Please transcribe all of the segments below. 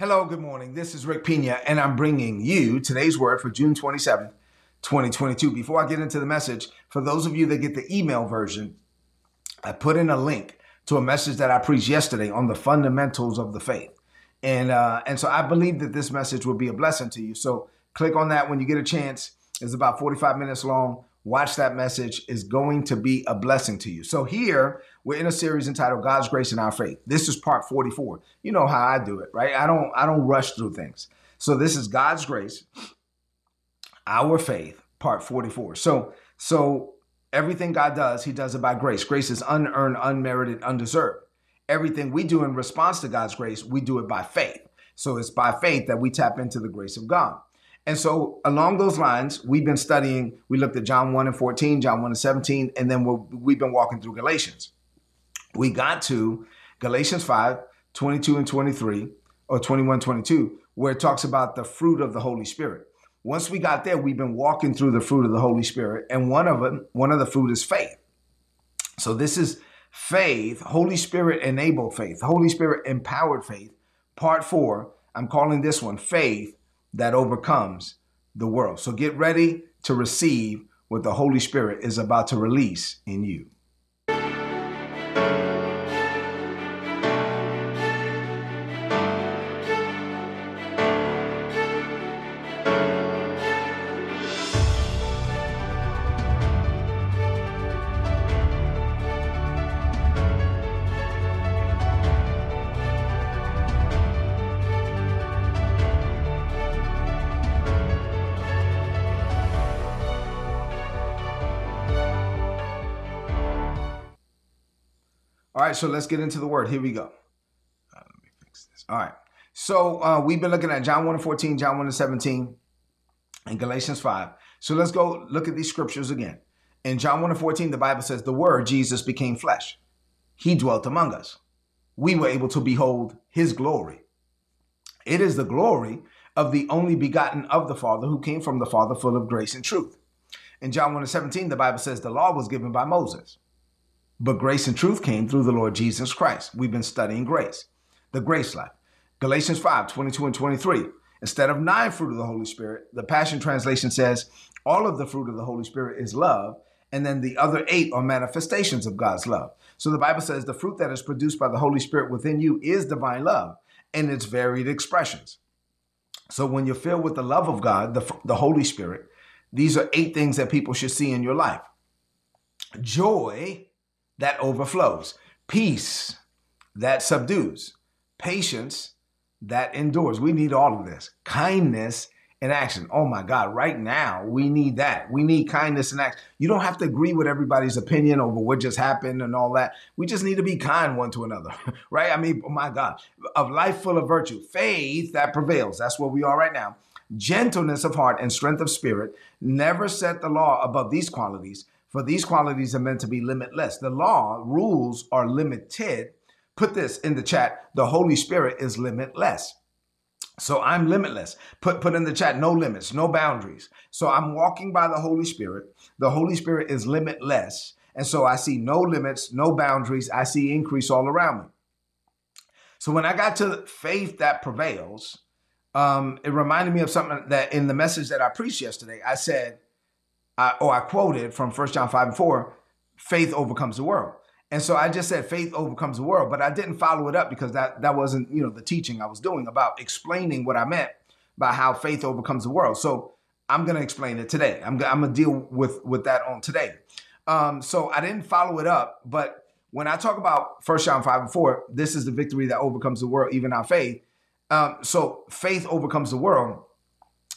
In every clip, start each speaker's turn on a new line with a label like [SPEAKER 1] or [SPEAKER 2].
[SPEAKER 1] Hello, good morning. This is Rick Pina, and I'm bringing you today's word for June 27th, 2022. Before I get into the message, for those of you that get the email version, I put in a link to a message that I preached yesterday on the fundamentals of the faith. And uh, and so I believe that this message will be a blessing to you. So click on that when you get a chance. It's about 45 minutes long. Watch that message is going to be a blessing to you. So here we're in a series entitled God's Grace and Our Faith. This is part 44. You know how I do it, right? I don't I don't rush through things. So this is God's grace, our faith, part 44. So so everything God does, he does it by grace. Grace is unearned, unmerited, undeserved. Everything we do in response to God's grace, we do it by faith. So it's by faith that we tap into the grace of God. And so, along those lines, we've been studying. We looked at John 1 and 14, John 1 and 17, and then we have been walking through Galatians. We got to Galatians 5, 22 and 23, or 21, 22, where it talks about the fruit of the Holy Spirit. Once we got there, we've been walking through the fruit of the Holy Spirit, and one of them, one of the fruit is faith. So this is faith, Holy Spirit enabled faith, Holy Spirit empowered faith. Part four, I'm calling this one faith that overcomes the world. So get ready to receive what the Holy Spirit is about to release in you. Right, so let's get into the word. Here we go. Uh, let me fix this. All right. So uh, we've been looking at John 1 and 14, John 1 and 17, and Galatians 5. So let's go look at these scriptures again. In John 1 and 14, the Bible says, The Word, Jesus, became flesh. He dwelt among us. We were able to behold his glory. It is the glory of the only begotten of the Father who came from the Father, full of grace and truth. In John 1 and 17, the Bible says, The law was given by Moses. But grace and truth came through the Lord Jesus Christ. We've been studying grace, the grace life. Galatians 5 22 and 23. Instead of nine fruit of the Holy Spirit, the Passion Translation says all of the fruit of the Holy Spirit is love, and then the other eight are manifestations of God's love. So the Bible says the fruit that is produced by the Holy Spirit within you is divine love and its varied expressions. So when you're filled with the love of God, the, the Holy Spirit, these are eight things that people should see in your life joy that overflows, peace that subdues, patience that endures. We need all of this. Kindness and action. Oh my God, right now we need that. We need kindness and action. You don't have to agree with everybody's opinion over what just happened and all that. We just need to be kind one to another, right? I mean, oh my God, of life full of virtue, faith that prevails. That's where we are right now. Gentleness of heart and strength of spirit. Never set the law above these qualities for these qualities are meant to be limitless. The law rules are limited. Put this in the chat. The Holy Spirit is limitless. So I'm limitless. Put put in the chat no limits, no boundaries. So I'm walking by the Holy Spirit. The Holy Spirit is limitless. And so I see no limits, no boundaries. I see increase all around me. So when I got to faith that prevails, um, it reminded me of something that in the message that I preached yesterday, I said, I, or I quoted from 1 John 5 and 4, faith overcomes the world. And so I just said faith overcomes the world, but I didn't follow it up because that that wasn't, you know, the teaching I was doing about explaining what I meant by how faith overcomes the world. So I'm going to explain it today. I'm, I'm going to deal with with that on today. Um, so I didn't follow it up, but when I talk about 1 John 5 and 4, this is the victory that overcomes the world, even our faith. Um, so faith overcomes the world.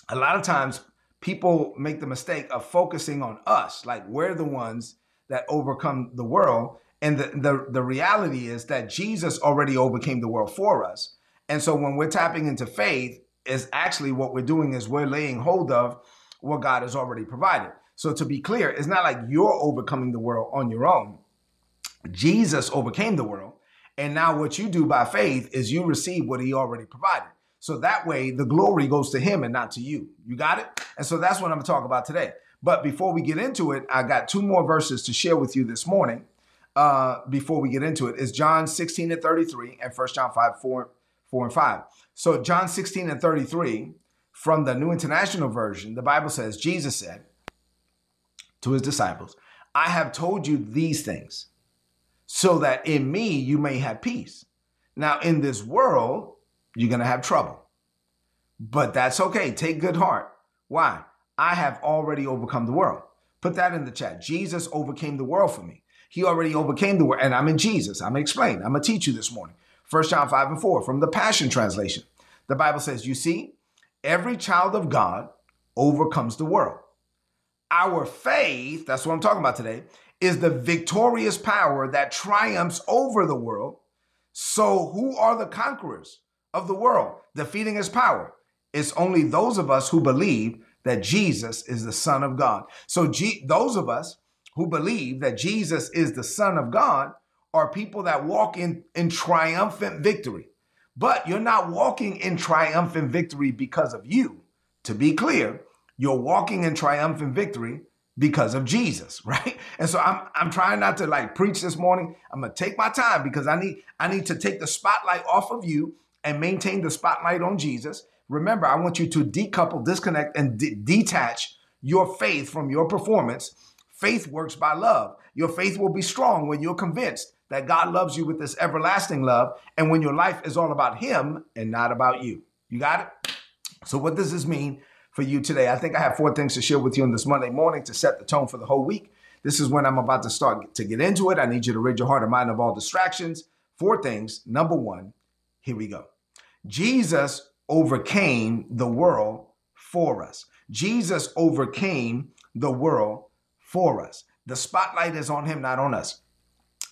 [SPEAKER 1] A lot of times people make the mistake of focusing on us, like we're the ones that overcome the world. And the, the, the reality is that Jesus already overcame the world for us. And so when we're tapping into faith, is actually what we're doing is we're laying hold of what God has already provided. So to be clear, it's not like you're overcoming the world on your own. Jesus overcame the world. And now what you do by faith is you receive what he already provided. So that way the glory goes to him and not to you. You got it? And so that's what I'm going to talk about today. But before we get into it, I got two more verses to share with you this morning. Uh, before we get into it, is John 16 and 33 and 1 John 5, 4, 4 and 5. So, John 16 and 33, from the New International Version, the Bible says, Jesus said to his disciples, I have told you these things so that in me you may have peace. Now, in this world, you're going to have trouble. But that's okay. Take good heart. Why? I have already overcome the world. Put that in the chat. Jesus overcame the world for me. He already overcame the world. And I'm in Jesus. I'm going to explain. I'm going to teach you this morning. 1 John 5 and 4 from the Passion Translation. The Bible says, You see, every child of God overcomes the world. Our faith, that's what I'm talking about today, is the victorious power that triumphs over the world. So, who are the conquerors of the world, defeating his power? It's only those of us who believe that Jesus is the Son of God. So, G- those of us who believe that Jesus is the Son of God are people that walk in, in triumphant victory. But you're not walking in triumphant victory because of you. To be clear, you're walking in triumphant victory because of Jesus, right? And so I'm I'm trying not to like preach this morning. I'm gonna take my time because I need I need to take the spotlight off of you and maintain the spotlight on Jesus. Remember, I want you to decouple, disconnect, and de- detach your faith from your performance. Faith works by love. Your faith will be strong when you're convinced that God loves you with this everlasting love and when your life is all about Him and not about you. You got it? So, what does this mean for you today? I think I have four things to share with you on this Monday morning to set the tone for the whole week. This is when I'm about to start to get into it. I need you to rid your heart and mind of all distractions. Four things. Number one, here we go. Jesus overcame the world for us. Jesus overcame the world for us. The spotlight is on him, not on us.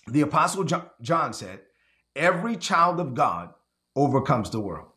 [SPEAKER 1] The Apostle John said, Every child of God overcomes the world.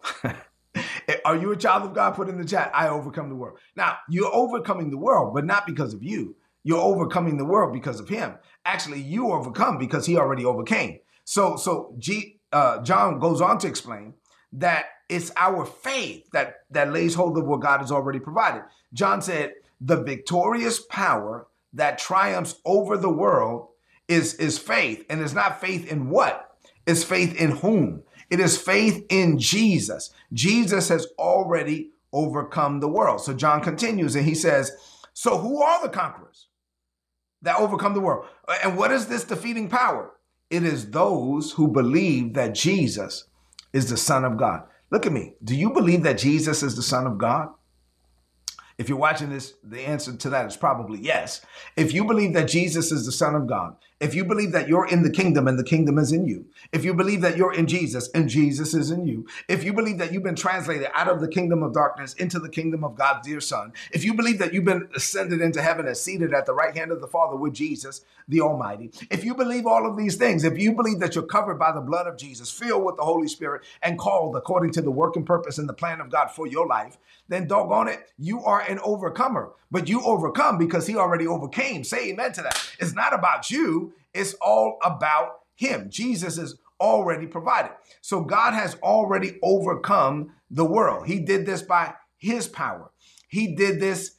[SPEAKER 1] Are you a child of God? Put in the chat, I overcome the world. Now, you're overcoming the world, but not because of you. You're overcoming the world because of him. Actually, you overcome because he already overcame. So, so G, uh, John goes on to explain that it's our faith that that lays hold of what God has already provided. John said, "The victorious power that triumphs over the world is is faith, and it's not faith in what? It's faith in whom? It is faith in Jesus. Jesus has already overcome the world." So John continues and he says, "So who are the conquerors that overcome the world? And what is this defeating power? It is those who believe that Jesus is the Son of God." Look at me. Do you believe that Jesus is the Son of God? If you're watching this, the answer to that is probably yes. If you believe that Jesus is the Son of God, if you believe that you're in the kingdom and the kingdom is in you, if you believe that you're in Jesus and Jesus is in you, if you believe that you've been translated out of the kingdom of darkness into the kingdom of God's dear Son, if you believe that you've been ascended into heaven and seated at the right hand of the Father with Jesus, the Almighty, if you believe all of these things, if you believe that you're covered by the blood of Jesus, filled with the Holy Spirit, and called according to the work and purpose and the plan of God for your life, then doggone it, you are an overcomer. But you overcome because he already overcame. Say amen to that. It's not about you, it's all about him. Jesus is already provided. So God has already overcome the world. He did this by his power. He did this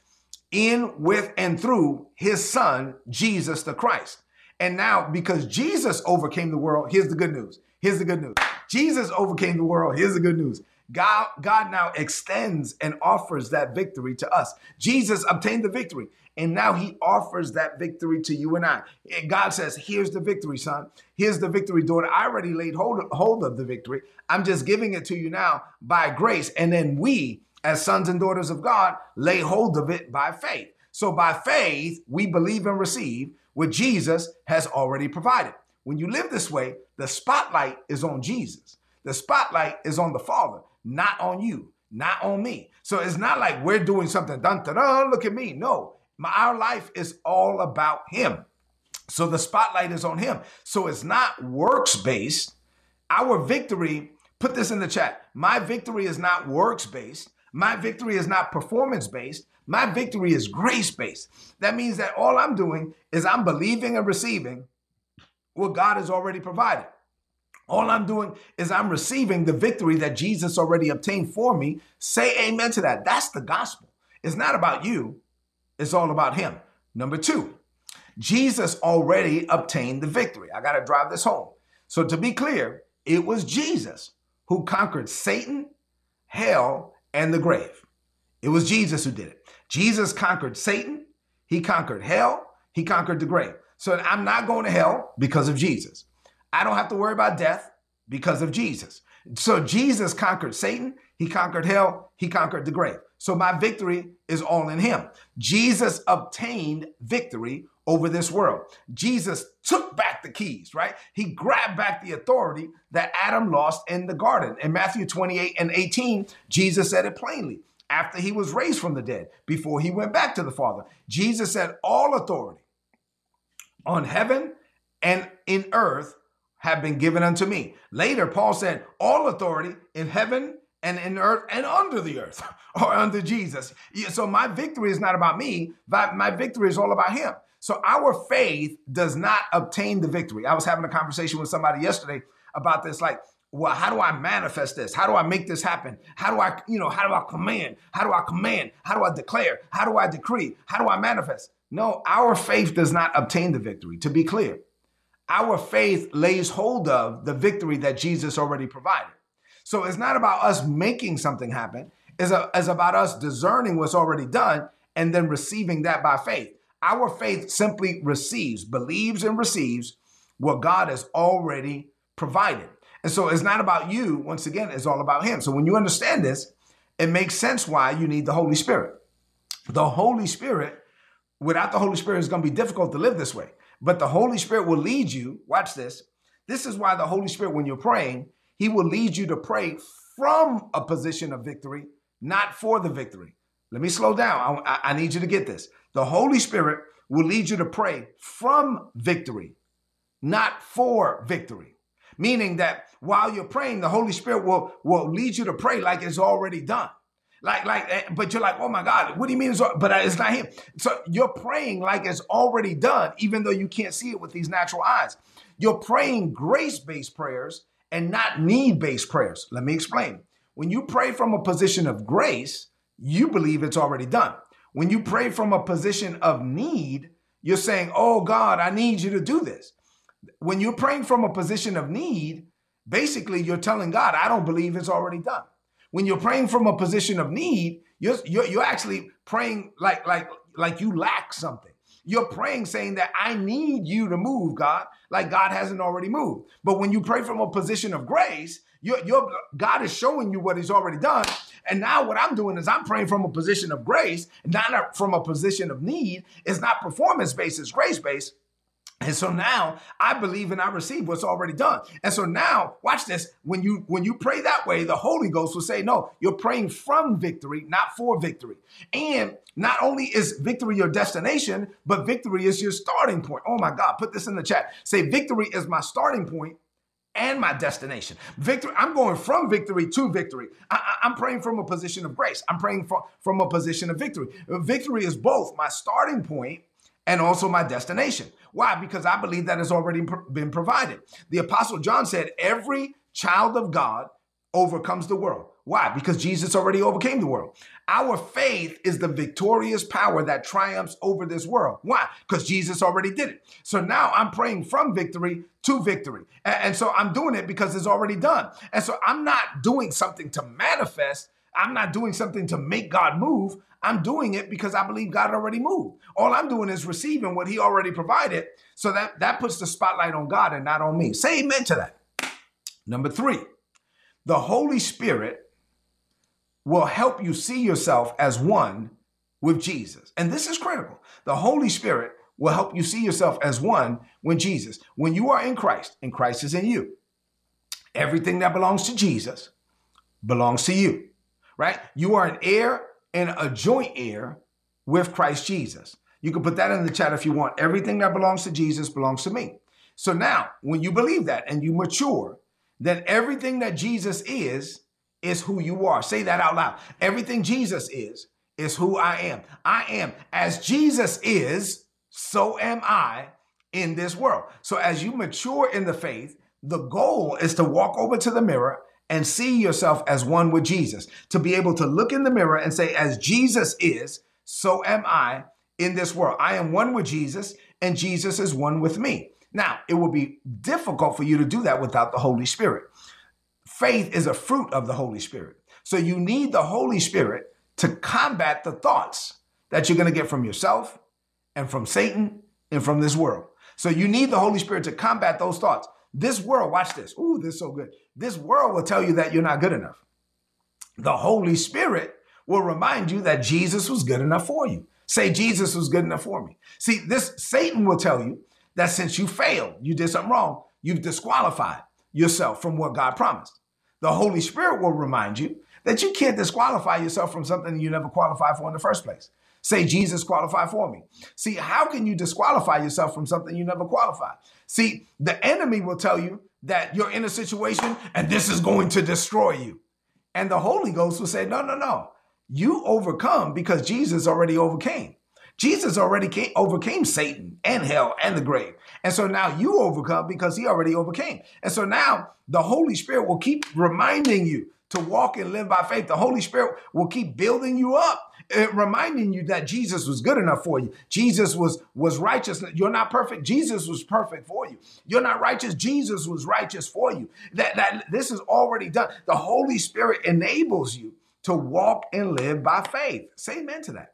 [SPEAKER 1] in, with, and through his son, Jesus the Christ. And now, because Jesus overcame the world, here's the good news. Here's the good news. Jesus overcame the world. Here's the good news. God, God now extends and offers that victory to us. Jesus obtained the victory, and now he offers that victory to you and I. And God says, Here's the victory, son. Here's the victory, daughter. I already laid hold of, hold of the victory. I'm just giving it to you now by grace. And then we, as sons and daughters of God, lay hold of it by faith. So by faith, we believe and receive what Jesus has already provided. When you live this way, the spotlight is on Jesus. The spotlight is on the Father not on you, not on me. So it's not like we're doing something, dun, dun, dun, look at me. No, my, our life is all about Him. So the spotlight is on Him. So it's not works based. Our victory, put this in the chat. My victory is not works based. My victory is not performance based. My victory is grace based. That means that all I'm doing is I'm believing and receiving what God has already provided. All I'm doing is I'm receiving the victory that Jesus already obtained for me. Say amen to that. That's the gospel. It's not about you, it's all about Him. Number two, Jesus already obtained the victory. I got to drive this home. So, to be clear, it was Jesus who conquered Satan, hell, and the grave. It was Jesus who did it. Jesus conquered Satan, he conquered hell, he conquered the grave. So I'm not going to hell because of Jesus. I don't have to worry about death because of Jesus. So Jesus conquered Satan, he conquered hell, he conquered the grave. So my victory is all in him. Jesus obtained victory over this world. Jesus took back the keys, right? He grabbed back the authority that Adam lost in the garden. In Matthew 28 and 18, Jesus said it plainly after he was raised from the dead, before he went back to the Father. Jesus said, All authority on heaven and in earth have been given unto me. Later, Paul said, All authority in heaven and in earth and under the earth or under Jesus. So my victory is not about me, my victory is all about him. So our faith does not obtain the victory. I was having a conversation with somebody yesterday about this like well, how do I manifest this? How do I make this happen? How do I, you know, how do I command? How do I command? How do I declare? How do I decree? How do I manifest? No, our faith does not obtain the victory. To be clear, our faith lays hold of the victory that Jesus already provided. So it's not about us making something happen. It's, a, it's about us discerning what's already done and then receiving that by faith. Our faith simply receives, believes, and receives what God has already provided. And so it's not about you. Once again, it's all about Him. So when you understand this, it makes sense why you need the Holy Spirit. The Holy Spirit, without the Holy Spirit, it's going to be difficult to live this way. But the Holy Spirit will lead you. Watch this. This is why the Holy Spirit, when you're praying, He will lead you to pray from a position of victory, not for the victory. Let me slow down. I, I, need you to get this. The Holy Spirit will lead you to pray from victory, not for victory. Meaning that while you're praying, the Holy Spirit will, will lead you to pray like it's already done. Like, like, eh, but you're like, oh my God, what do you mean? It's, but it's not him. So you're praying like it's already done, even though you can't see it with these natural eyes. You're praying grace based prayers and not need based prayers. Let me explain. When you pray from a position of grace, you believe it's already done. When you pray from a position of need, you're saying, oh God, I need you to do this. When you're praying from a position of need, basically you're telling God, I don't believe it's already done. When you're praying from a position of need, you're, you're, you're actually praying like, like, like you lack something. You're praying saying that I need you to move, God, like God hasn't already moved. But when you pray from a position of grace, your, your God is showing you what He's already done. And now what I'm doing is I'm praying from a position of grace, not from a position of need. It's not performance based, it's grace based. And so now I believe and I receive what's already done. And so now, watch this. When you when you pray that way, the Holy Ghost will say, "No, you're praying from victory, not for victory." And not only is victory your destination, but victory is your starting point. Oh my God, put this in the chat. Say, "Victory is my starting point and my destination. Victory, I'm going from victory to victory. I, am praying from a position of grace. I'm praying from, from a position of victory. Victory is both my starting point and also my destination. Why? Because I believe that has already been provided. The Apostle John said, Every child of God overcomes the world. Why? Because Jesus already overcame the world. Our faith is the victorious power that triumphs over this world. Why? Because Jesus already did it. So now I'm praying from victory to victory. And, so I'm doing it because it's already done. And so I'm not doing something to manifest. I'm not doing something to make God move. I'm doing it because I believe God already moved. All I'm doing is receiving what he already provided. So that, that puts the spotlight on God and not on me. Say amen to that. Number three, the Holy Spirit will help you see yourself as one with Jesus. And this is critical. The Holy Spirit will help you see yourself as one with Jesus. When you are in Christ and Christ is in you, everything that belongs to Jesus belongs to you, right? You are an heir and a joint heir with Christ Jesus. You can put that in the chat if you want. Everything that belongs to Jesus belongs to me. So now, when you believe that and you mature, then everything that Jesus is, is who you are. Say that out loud. Everything Jesus is, is who I am. I am. As Jesus is, so am I in this world. So as you mature in the faith, the goal is to walk over to the mirror and see yourself as one with Jesus, to be able to look in the mirror and say, as Jesus is, so am I in this world. I am one with Jesus, and Jesus is one with me. Now, it will be difficult for you to do that without the Holy Spirit. faith is a fruit of the Holy Spirit. So you need the Holy Spirit to combat the thoughts that you're going to get from yourself and from Satan and from this world. So you need the Holy Spirit to combat those thoughts. This world, watch this. Ooh, this is so good. This world will tell you that you're not good enough. The Holy Spirit will remind you that Jesus was good enough for you. Say, Jesus was good enough for me. See, this Satan will tell you that since you failed, you did something wrong, you've disqualified yourself from what God promised. The Holy Spirit will remind you that you can't disqualify yourself from something you never qualified for in the first place. Say, Jesus qualified for me. See, how can you disqualify yourself from something you never qualified? See, the enemy will tell you that you're in a situation and this is going to destroy you. And the Holy Ghost will say, no, no, no. You overcome because Jesus already overcame. Jesus already came, overcame Satan and hell and the grave. And so now you overcome because he already overcame. And so now the Holy Spirit will keep reminding you to walk and live by faith. The Holy Spirit will keep building you up, reminding you that Jesus was good enough for you. Jesus was was righteous. You're not perfect. Jesus was perfect for you. You're not righteous. Jesus was righteous for you. That that this is already done. The Holy Spirit enables you to walk and live by faith. Say amen to that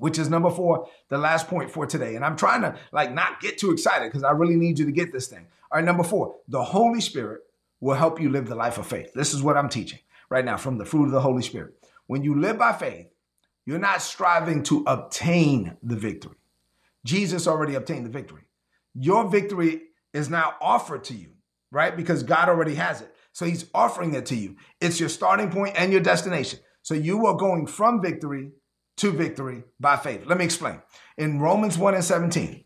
[SPEAKER 1] which is number four, the last point for today. And I'm trying to like not get too excited because I really need you to get this thing. All right, number four, the Holy Spirit will help you live the life of faith. This is what I'm teaching right now from the fruit of the Holy Spirit. When you live by faith, you're not striving to obtain the victory. Jesus already obtained the victory. Your victory is now offered to you, right? Because God already has it. So he's offering it to you. It's your starting point and your destination. So you are going from victory to victory by faith. Let me explain. In Romans 1 and 17,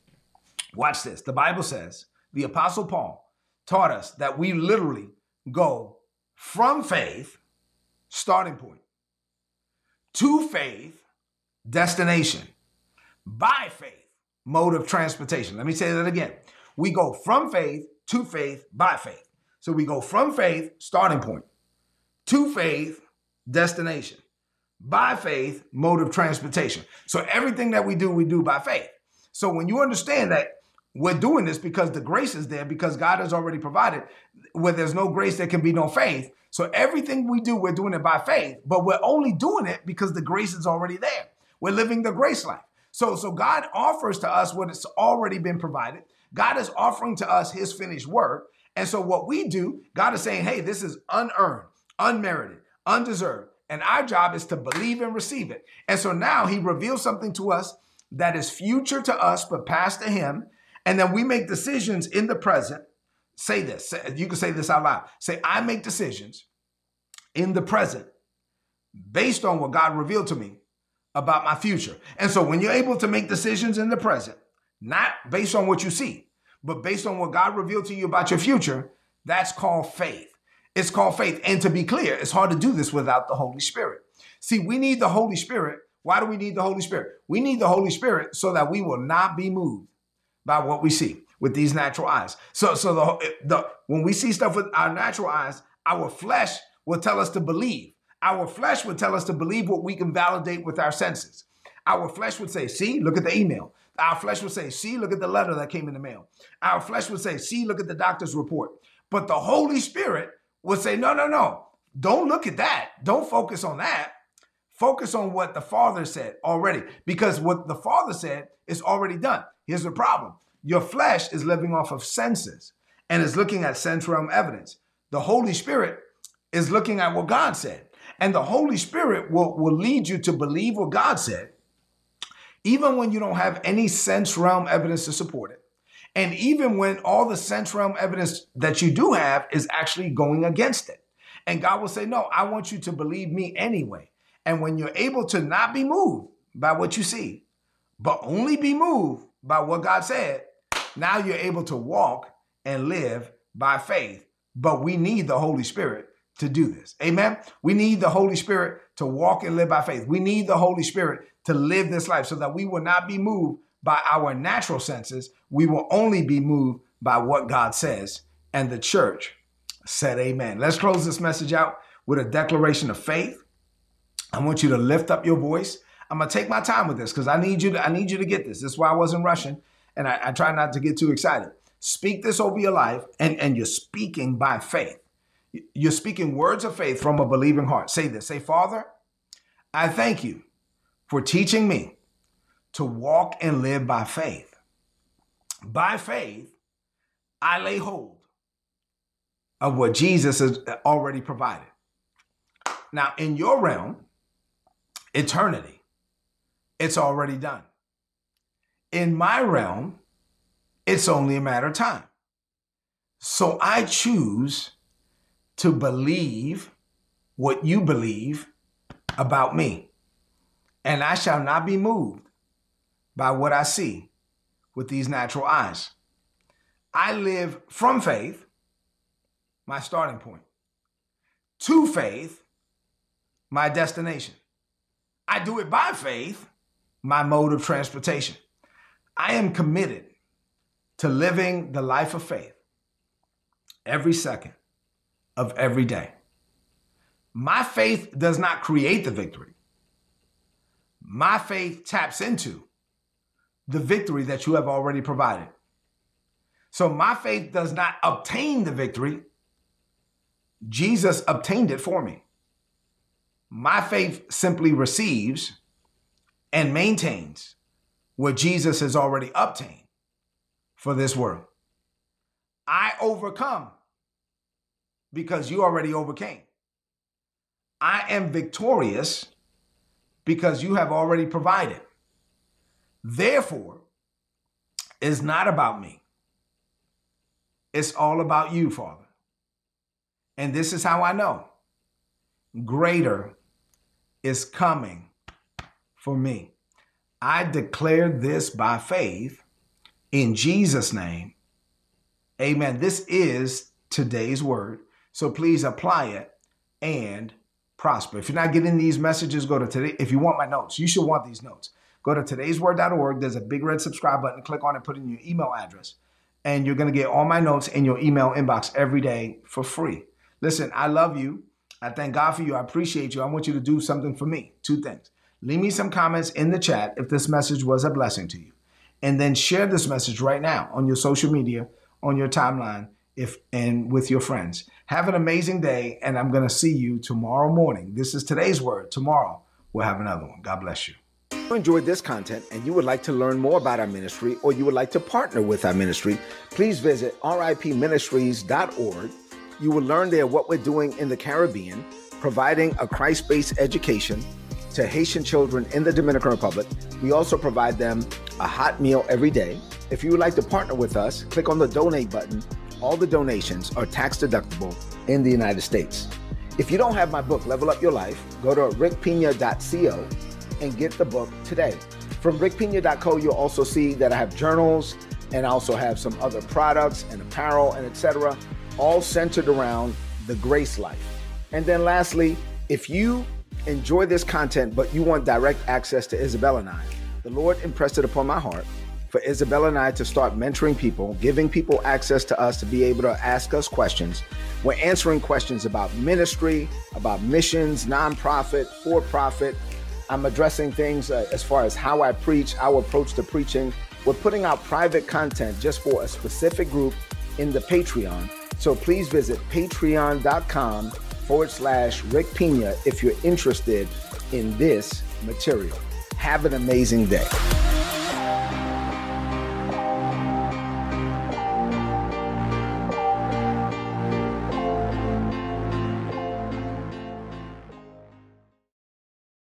[SPEAKER 1] watch this. The Bible says, the Apostle Paul taught us that we literally go from faith, starting point, to faith, destination, by faith, mode of transportation. Let me say that again. We go from faith to faith by faith. So we go from faith, starting point, to faith, destination by faith mode of transportation. So everything that we do, we do by faith. So when you understand that we're doing this because the grace is there, because God has already provided, where there's no grace, there can be no faith. So everything we do, we're doing it by faith, but we're only doing it because the grace is already there. We're living the grace life. So, so God offers to us what has already been provided. God is offering to us his finished work. And so what we do, God is saying, hey, this is unearned, unmerited, undeserved. And our job is to believe and receive it. And so now he reveals something to us that is future to us, but past to him. And then we make decisions in the present. Say this. You can say this out loud. Say, I make decisions in the present based on what God revealed to me about my future. And so when you're able to make decisions in the present, not based on what you see, but based on what God revealed to you about your future, that's called faith. It's called faith. And to be clear, it's hard to do this without the Holy Spirit. See, we need the Holy Spirit. Why do we need the Holy Spirit? We need the Holy Spirit so that we will not be moved by what we see with these natural eyes. So, so the, the when we see stuff with our natural eyes, our flesh will tell us to believe. Our flesh would tell us to believe what we can validate with our senses. Our flesh would say, see, look at the email. Our flesh would say, see, look at the letter that came in the mail. Our flesh would say, see, look at the doctor's report. But the Holy Spirit would say, no, no, no, don't look at that. Don't focus on that. Focus on what the Father said already, because what the Father said is already done. Here's the problem your flesh is living off of senses and is looking at sense realm evidence. The Holy Spirit is looking at what God said. And the Holy Spirit will, will lead you to believe what God said, even when you don't have any sense realm evidence to support it. And even when all the sense realm evidence that you do have is actually going against it. And God will say, No, I want you to believe me anyway. And when you're able to not be moved by what you see, but only be moved by what God said, now you're able to walk and live by faith. But we need the Holy Spirit to do this. Amen. We need the Holy Spirit to walk and live by faith. We need the Holy Spirit to live this life so that we will not be moved by our natural senses. We will only be moved by what God says. And the church said, Amen. Let's close this message out with a declaration of faith. I want you to lift up your voice. I'm gonna take my time with this because I need you to I need you to get this. This is why I wasn't rushing, and I, I try not to get too excited. Speak this over your life, and, and you're speaking by faith. You're speaking words of faith from a believing heart. Say this. Say, Father, I thank you for teaching me to walk and live by faith. By faith, I lay hold of what Jesus has already provided. Now, in your realm, eternity, it's already done. In my realm, it's only a matter of time. So I choose to believe what you believe about me. And I shall not be moved by what I see with these natural eyes. I live from faith, my starting point, to faith, my destination. I do it by faith, my mode of transportation. I am committed to living the life of faith every second of every day. My faith does not create the victory. My faith taps into the victory that you have already provided. So my faith does not obtain the victory. Jesus obtained it for me. My faith simply receives and maintains what Jesus has already obtained for this world. I overcome because you already overcame. I am victorious because you have already provided. Therefore, it's not about me. It's all about you, Father. And this is how I know greater is coming for me. I declare this by faith in Jesus' name. Amen. This is today's word. So please apply it and prosper. If you're not getting these messages, go to today. If you want my notes, you should want these notes. Go to today'sword.org. There's a big red subscribe button. Click on it, put in your email address, and you're going to get all my notes in your email inbox every day for free. Listen, I love you. I thank God for you. I appreciate you. I want you to do something for me. Two things. Leave me some comments in the chat if this message was a blessing to you. And then share this message right now on your social media, on your timeline, if and with your friends. Have an amazing day, and I'm going to see you tomorrow morning. This is today's word. Tomorrow, we'll have another one. God bless you. If you enjoyed this content and you would like to learn more about our ministry or you would like to partner with our ministry, please visit ripministries.org. You will learn there what we're doing in the Caribbean, providing a Christ based education to Haitian children in the Dominican Republic. We also provide them a hot meal every day. If you would like to partner with us, click on the donate button all the donations are tax deductible in the United States. If you don't have my book, Level Up Your Life, go to rickpina.co and get the book today. From rickpina.co, you'll also see that I have journals and I also have some other products and apparel and etc., all centered around the grace life. And then lastly, if you enjoy this content but you want direct access to Isabel and I, the Lord impressed it upon my heart for Isabella and I to start mentoring people, giving people access to us to be able to ask us questions. We're answering questions about ministry, about missions, nonprofit, for profit. I'm addressing things uh, as far as how I preach, our approach to preaching. We're putting out private content just for a specific group in the Patreon. So please visit patreon.com forward slash Rick Pina if you're interested in this material. Have an amazing day.